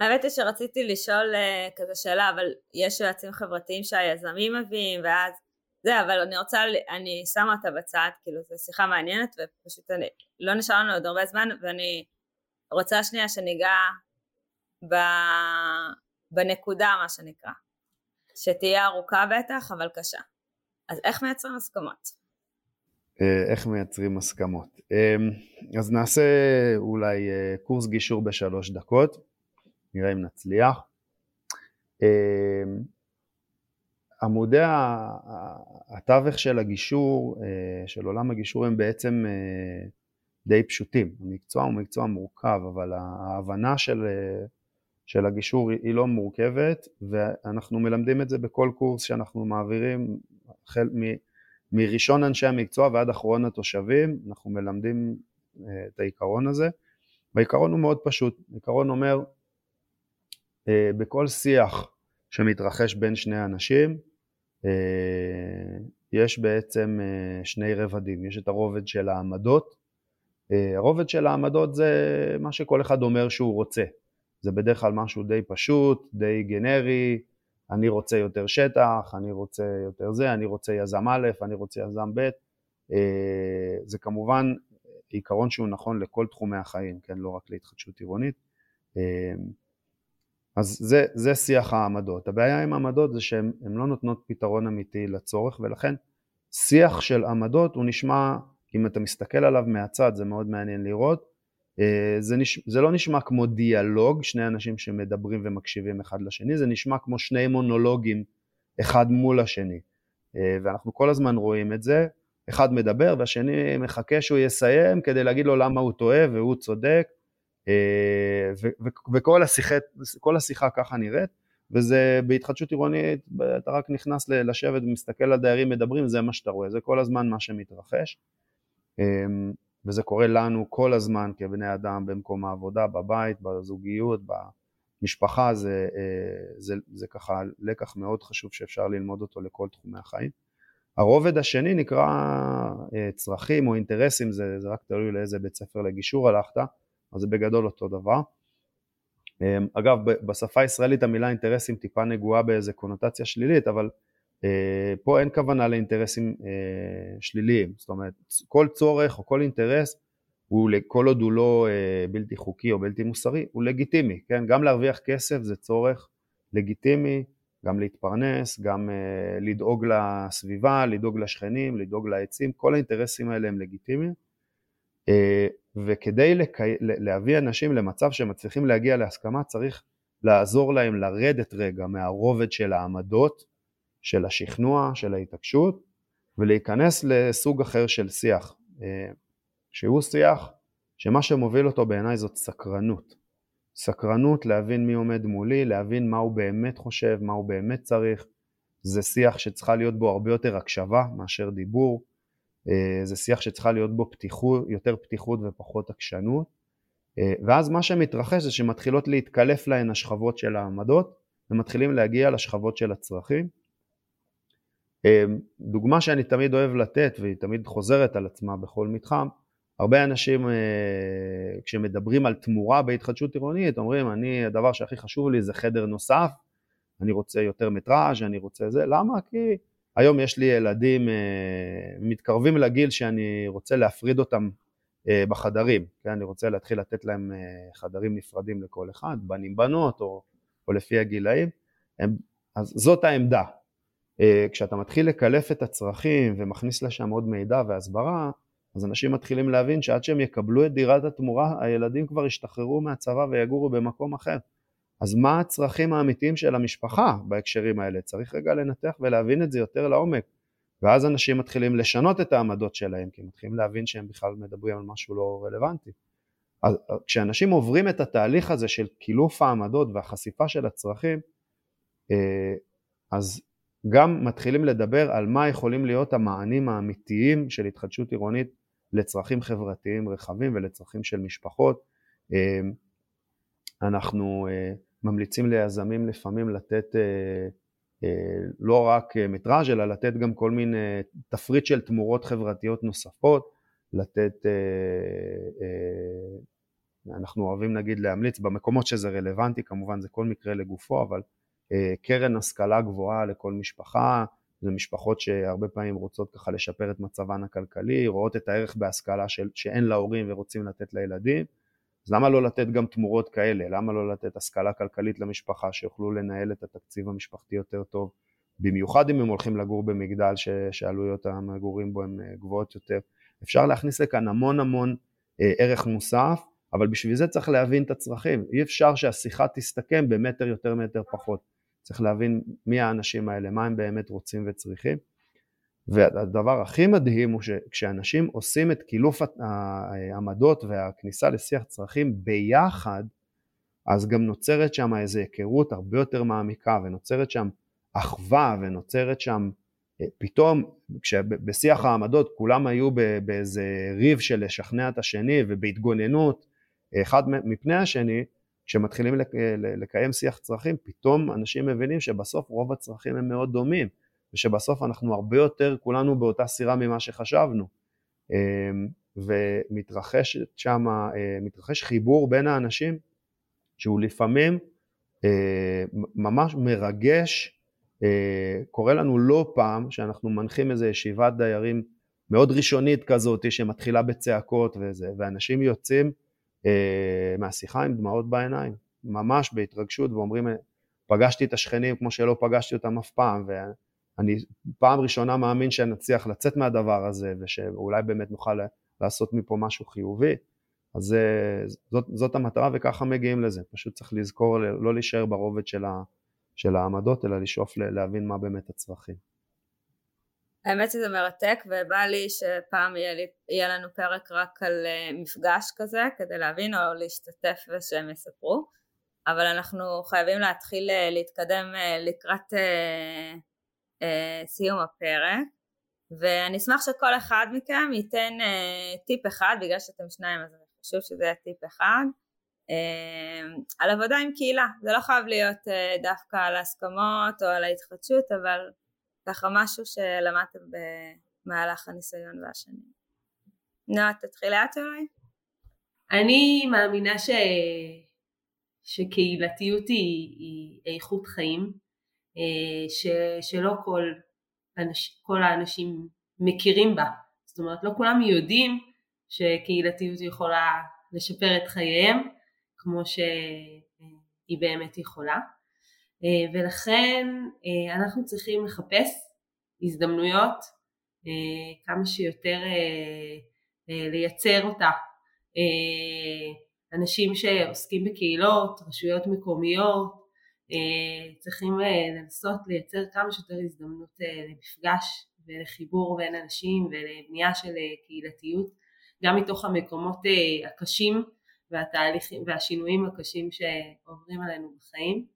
האמת היא שרציתי לשאול uh, כזה שאלה, אבל יש יועצים חברתיים שהיזמים מביאים, ואז זה, אבל אני רוצה, אני שמה אותה בצד, כאילו זו שיחה מעניינת ופשוט אני, לא נשאר לנו עוד הרבה זמן ואני רוצה שנייה שניגע ב, בנקודה מה שנקרא, שתהיה ארוכה בטח אבל קשה. אז איך מייצרים הסכמות? אה, איך מייצרים הסכמות. אמ, אז נעשה אולי אה, קורס גישור בשלוש דקות, נראה אם נצליח. אמ, עמודי התווך של הגישור, אה, של עולם הגישור הם בעצם די פשוטים. המקצוע הוא מקצוע מורכב, אבל ההבנה של, של הגישור היא לא מורכבת, ואנחנו מלמדים את זה בכל קורס שאנחנו מעבירים, החל מ... מראשון אנשי המקצוע ועד אחרון התושבים, אנחנו מלמדים אה, את העיקרון הזה, והעיקרון הוא מאוד פשוט, העיקרון אומר אה, בכל שיח שמתרחש בין שני אנשים אה, יש בעצם שני רבדים, יש את הרובד של העמדות, הרובד של העמדות זה מה שכל אחד אומר שהוא רוצה, זה בדרך כלל משהו די פשוט, די גנרי, אני רוצה יותר שטח, אני רוצה יותר זה, אני רוצה יזם א', אני רוצה יזם ב', אה, זה כמובן עיקרון שהוא נכון לכל תחומי החיים, כן, לא רק להתחדשות עירונית. אז זה, זה שיח העמדות. הבעיה עם עמדות זה שהן לא נותנות פתרון אמיתי לצורך, ולכן שיח של עמדות הוא נשמע, אם אתה מסתכל עליו מהצד זה מאוד מעניין לראות, אה, זה, נש... זה לא נשמע כמו דיאלוג, שני אנשים שמדברים ומקשיבים אחד לשני, זה נשמע כמו שני מונולוגים אחד מול השני. אה, ואנחנו כל הזמן רואים את זה, אחד מדבר והשני מחכה שהוא יסיים כדי להגיד לו למה הוא טועה והוא צודק, וכל השיחה, השיחה ככה נראית, וזה בהתחדשות עירונית, אתה רק נכנס לשבת ומסתכל על דיירים מדברים, זה מה שאתה רואה, זה כל הזמן מה שמתרחש. וזה קורה לנו כל הזמן כבני אדם במקום העבודה, בבית, בזוגיות, במשפחה, זה, אה, זה, זה ככה לקח מאוד חשוב שאפשר ללמוד אותו לכל תחומי החיים. הרובד השני נקרא אה, צרכים או אינטרסים, זה, זה רק תלוי לאיזה בית ספר לגישור הלכת, אז זה בגדול אותו דבר. אה, אגב, בשפה הישראלית המילה אינטרסים טיפה נגועה באיזה קונוטציה שלילית, אבל אה, פה אין כוונה לאינטרסים אה, שליליים, זאת אומרת כל צורך או כל אינטרס הוא כל עוד הוא לא אה, בלתי חוקי או בלתי מוסרי הוא לגיטימי, כן? גם להרוויח כסף זה צורך לגיטימי, גם להתפרנס, גם לדאוג לסביבה, לדאוג לשכנים, לדאוג לעצים, כל האינטרסים האלה הם לגיטימיים וכדי לק... להביא אנשים למצב שהם מצליחים להגיע להסכמה צריך לעזור להם לרדת רגע מהרובד של העמדות של השכנוע, של ההתעקשות, ולהיכנס לסוג אחר של שיח, אה, שהוא שיח שמה שמוביל אותו בעיניי זאת סקרנות. סקרנות להבין מי עומד מולי, להבין מה הוא באמת חושב, מה הוא באמת צריך. זה שיח שצריכה להיות בו הרבה יותר הקשבה מאשר דיבור. אה, זה שיח שצריכה להיות בו פתיחות, יותר פתיחות ופחות עקשנות. אה, ואז מה שמתרחש זה שמתחילות להתקלף להן השכבות של העמדות ומתחילים להגיע לשכבות של הצרכים. אמ, דוגמה שאני תמיד אוהב לתת והיא תמיד חוזרת על עצמה בכל מתחם, הרבה אנשים אה, כשמדברים על תמורה בהתחדשות עירונית אומרים אני הדבר שהכי חשוב לי זה חדר נוסף, אני רוצה יותר מטראז', אני רוצה זה, למה? כי היום יש לי ילדים אה, מתקרבים לגיל שאני רוצה להפריד אותם אה, בחדרים, כן? אני רוצה להתחיל לתת להם חדרים נפרדים לכל אחד, בנים בנות או, או לפי הגילאים, הם, אז זאת העמדה, אה, כשאתה מתחיל לקלף את הצרכים ומכניס לשם עוד מידע והסברה, אז אנשים מתחילים להבין שעד שהם יקבלו את דירת התמורה, הילדים כבר ישתחררו מהצבא ויגורו במקום אחר. אז מה הצרכים האמיתיים של המשפחה בהקשרים האלה? צריך רגע לנתח ולהבין את זה יותר לעומק. ואז אנשים מתחילים לשנות את העמדות שלהם, כי הם מתחילים להבין שהם בכלל מדברים על משהו לא רלוונטי. אז כשאנשים עוברים את התהליך הזה של קילוף העמדות והחשיפה של הצרכים, אה, אז גם מתחילים לדבר על מה יכולים להיות המענים האמיתיים של התחדשות עירונית לצרכים חברתיים רחבים ולצרכים של משפחות. אה, אנחנו אה, ממליצים ליזמים לפעמים לתת אה, לא רק מטראז' אלא לתת גם כל מיני תפריט של תמורות חברתיות נוספות, לתת, אנחנו אוהבים נגיד להמליץ במקומות שזה רלוונטי, כמובן זה כל מקרה לגופו, אבל אה, קרן השכלה גבוהה לכל משפחה, זה משפחות שהרבה פעמים רוצות ככה לשפר את מצבן הכלכלי, רואות את הערך בהשכלה של, שאין להורים ורוצים לתת לילדים, אז למה לא לתת גם תמורות כאלה? למה לא לתת השכלה כלכלית למשפחה שיוכלו לנהל את התקציב המשפחתי יותר טוב? במיוחד אם הם הולכים לגור במגדל ש, שעלויות המגורים בו הן אה, גבוהות יותר. אפשר להכניס לכאן המון המון אה, ערך מוסף, אבל בשביל זה צריך להבין את הצרכים. אי אפשר שהשיחה תסתכם במטר יותר מטר פחות. צריך להבין מי האנשים האלה, מה הם באמת רוצים וצריכים. והדבר הכי מדהים הוא שכשאנשים עושים את קילוף העמדות והכניסה לשיח צרכים ביחד, אז גם נוצרת שם איזו היכרות הרבה יותר מעמיקה ונוצרת שם אחווה ונוצרת שם אה, פתאום כשבשיח העמדות כולם היו באיזה ריב של לשכנע את השני ובהתגוננות אחד מפני השני, כשמתחילים לקיים שיח צרכים פתאום אנשים מבינים שבסוף רוב הצרכים הם מאוד דומים ושבסוף אנחנו הרבה יותר כולנו באותה סירה ממה שחשבנו. אמ, ומתרחש שם, אה, מתרחש חיבור בין האנשים שהוא לפעמים אה, ממש מרגש, אה, קורה לנו לא פעם שאנחנו מנחים איזה ישיבת דיירים מאוד ראשונית כזאת שמתחילה בצעקות וזה, ואנשים יוצאים מהשיחה עם דמעות בעיניים, ממש בהתרגשות ואומרים פגשתי את השכנים כמו שלא פגשתי אותם אף פעם אני פעם ראשונה מאמין שנצליח לצאת מהדבר הזה ושאולי באמת נוכל לעשות מפה משהו חיובי. אז זאת, זאת המטרה וככה מגיעים לזה, פשוט צריך לזכור לא להישאר ברובד של, ה, של העמדות אלא לשאוף להבין מה באמת הצרכים. האמת שזה מרתק ובא לי שפעם יהיה, לי, יהיה לנו פרק רק על אה, מפגש כזה כדי להבין או להשתתף ושהם יספרו. אבל אנחנו חייבים להתחיל אה, להתקדם אה, לקראת אה, סיום הפרק ואני אשמח שכל אחד מכם ייתן אה, טיפ אחד בגלל שאתם שניים אז אני חושב שזה יהיה טיפ אחד. אה, על עבודה עם קהילה. זה לא חייב להיות אה, דווקא על ההסכמות או על ההתחדשות אבל ככה משהו שלמדתם במהלך הניסיון והשנים. נועה תתחיל לאט אולי? אני מאמינה ש... שקהילתיות היא, היא איכות חיים ש, שלא כל, אנש, כל האנשים מכירים בה. זאת אומרת, לא כולם יודעים שקהילתיות יכולה לשפר את חייהם כמו שהיא באמת יכולה. אה, ולכן אה, אנחנו צריכים לחפש הזדמנויות כמה שיותר לייצר אותה. אנשים שעוסקים בקהילות, רשויות מקומיות, אה, צריכים אה, לנסות לייצר כמה שיותר הזדמנות אה, למפגש ולחיבור בין אנשים ולבנייה של קהילתיות גם מתוך המקומות הקשים והתהליכים והשינויים הקשים שעוברים עלינו בחיים.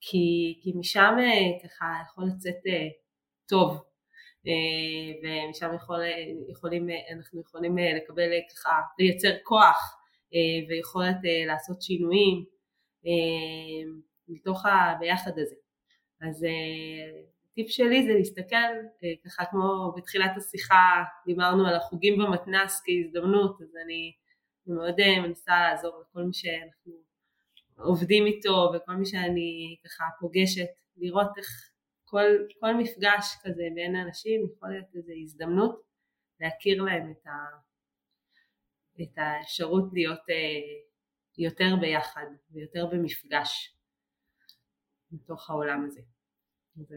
כי, כי משם ככה יכול לצאת טוב. ומשם יכול, יכולים, אנחנו יכולים לקבל ככה לייצר כוח ויכולת לעשות שינויים. אה, מתוך הביחד הזה. אז הטיפ אה, שלי זה להסתכל אה, ככה כמו בתחילת השיחה דיברנו על החוגים במתנ"ס כהזדמנות אז אני מאוד מנסה לעזור לכל מי שאנחנו עובדים איתו וכל מי שאני ככה פוגשת לראות איך כל, כל מפגש כזה בין אנשים יכול להיות איזו הזדמנות להכיר להם את, ה, את האפשרות להיות יותר ביחד ויותר במפגש בתוך העולם הזה. ו...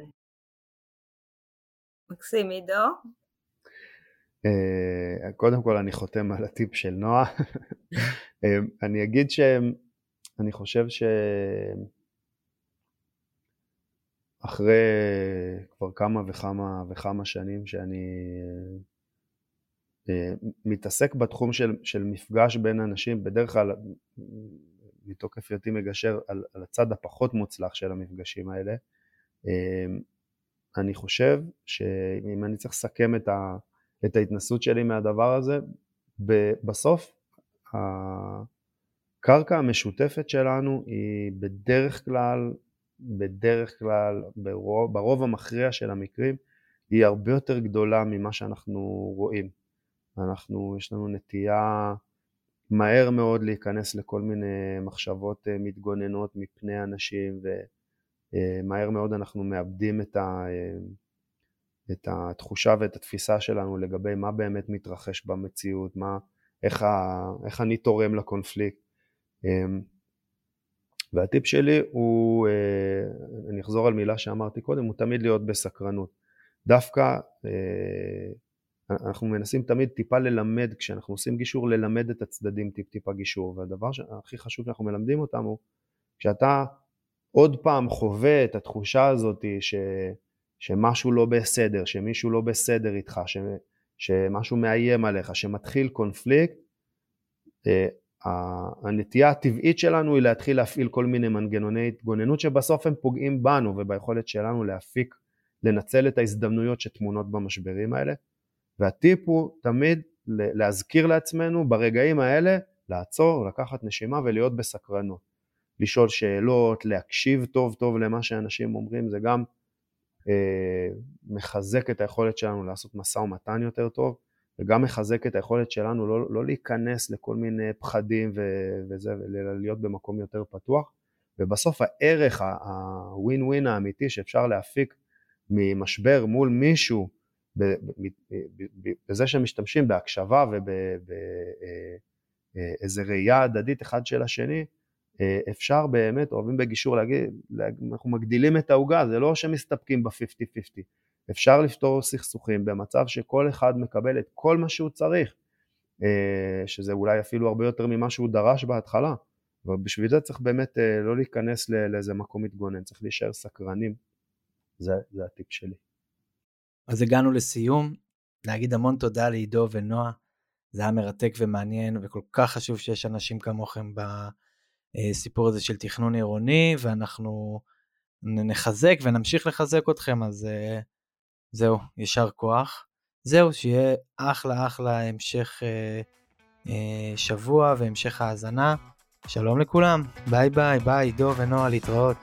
מקסים, עידו? אה, קודם כל אני חותם על הטיפ של נועה. אה, אני אגיד שאני חושב שאחרי כבר כמה וכמה וכמה שנים שאני אה, מתעסק בתחום של, של מפגש בין אנשים, בדרך כלל מתוקף היותי מגשר על, על הצד הפחות מוצלח של המפגשים האלה. אה, אני חושב שאם אני צריך לסכם את, ה, את ההתנסות שלי מהדבר הזה, בסוף הקרקע המשותפת שלנו היא בדרך כלל, בדרך כלל, ברוב, ברוב המכריע של המקרים, היא הרבה יותר גדולה ממה שאנחנו רואים. אנחנו, יש לנו נטייה מהר מאוד להיכנס לכל מיני מחשבות אה, מתגוננות מפני אנשים מהר מאוד אנחנו מאבדים את, ה, את התחושה ואת התפיסה שלנו לגבי מה באמת מתרחש במציאות, מה, איך, ה, איך אני תורם לקונפליקט. והטיפ שלי הוא, אני אחזור על מילה שאמרתי קודם, הוא תמיד להיות בסקרנות. דווקא אנחנו מנסים תמיד טיפה ללמד, כשאנחנו עושים גישור, ללמד את הצדדים טיפ טיפה גישור, והדבר הכי חשוב שאנחנו מלמדים אותם הוא, כשאתה עוד פעם חווה את התחושה הזאת ש, שמשהו לא בסדר, שמישהו לא בסדר איתך, ש, שמשהו מאיים עליך, שמתחיל קונפליקט, אה, הנטייה הטבעית שלנו היא להתחיל להפעיל כל מיני מנגנוני התגוננות שבסוף הם פוגעים בנו וביכולת שלנו להפיק, לנצל את ההזדמנויות שטמונות במשברים האלה. והטיפ הוא תמיד להזכיר לעצמנו ברגעים האלה לעצור, לקחת נשימה ולהיות בסקרנות. לשאול שאלות, להקשיב טוב טוב למה שאנשים אומרים, זה גם אה, מחזק את היכולת שלנו לעשות משא ומתן יותר טוב, וגם מחזק את היכולת שלנו לא, לא להיכנס לכל מיני פחדים ו, וזה, אלא להיות במקום יותר פתוח. ובסוף הערך, הווין ווין האמיתי שאפשר להפיק ממשבר מול מישהו בזה שהם משתמשים בהקשבה ובאיזה אה, אה, ראייה הדדית אחד של השני, אה, אפשר באמת, אוהבים בגישור להגיד, אנחנו מגדילים את העוגה, זה לא שמסתפקים ב-50-50, אפשר לפתור סכסוכים במצב שכל אחד מקבל את כל מה שהוא צריך, שזה אולי אפילו הרבה יותר ממה שהוא דרש בהתחלה, ובשביל זה צריך באמת לא להיכנס לאיזה מקום מתגונן, צריך להישאר סקרנים, זה, זה הטיפ שלי. אז הגענו לסיום, להגיד המון תודה לעידו ונועה, זה היה מרתק ומעניין וכל כך חשוב שיש אנשים כמוכם בסיפור הזה של תכנון עירוני ואנחנו נחזק ונמשיך לחזק אתכם אז אה, זהו, יישר כוח. זהו, שיהיה אחלה אחלה המשך אה, אה, שבוע והמשך האזנה. שלום לכולם, ביי ביי, ביי, עידו ונועה, להתראות.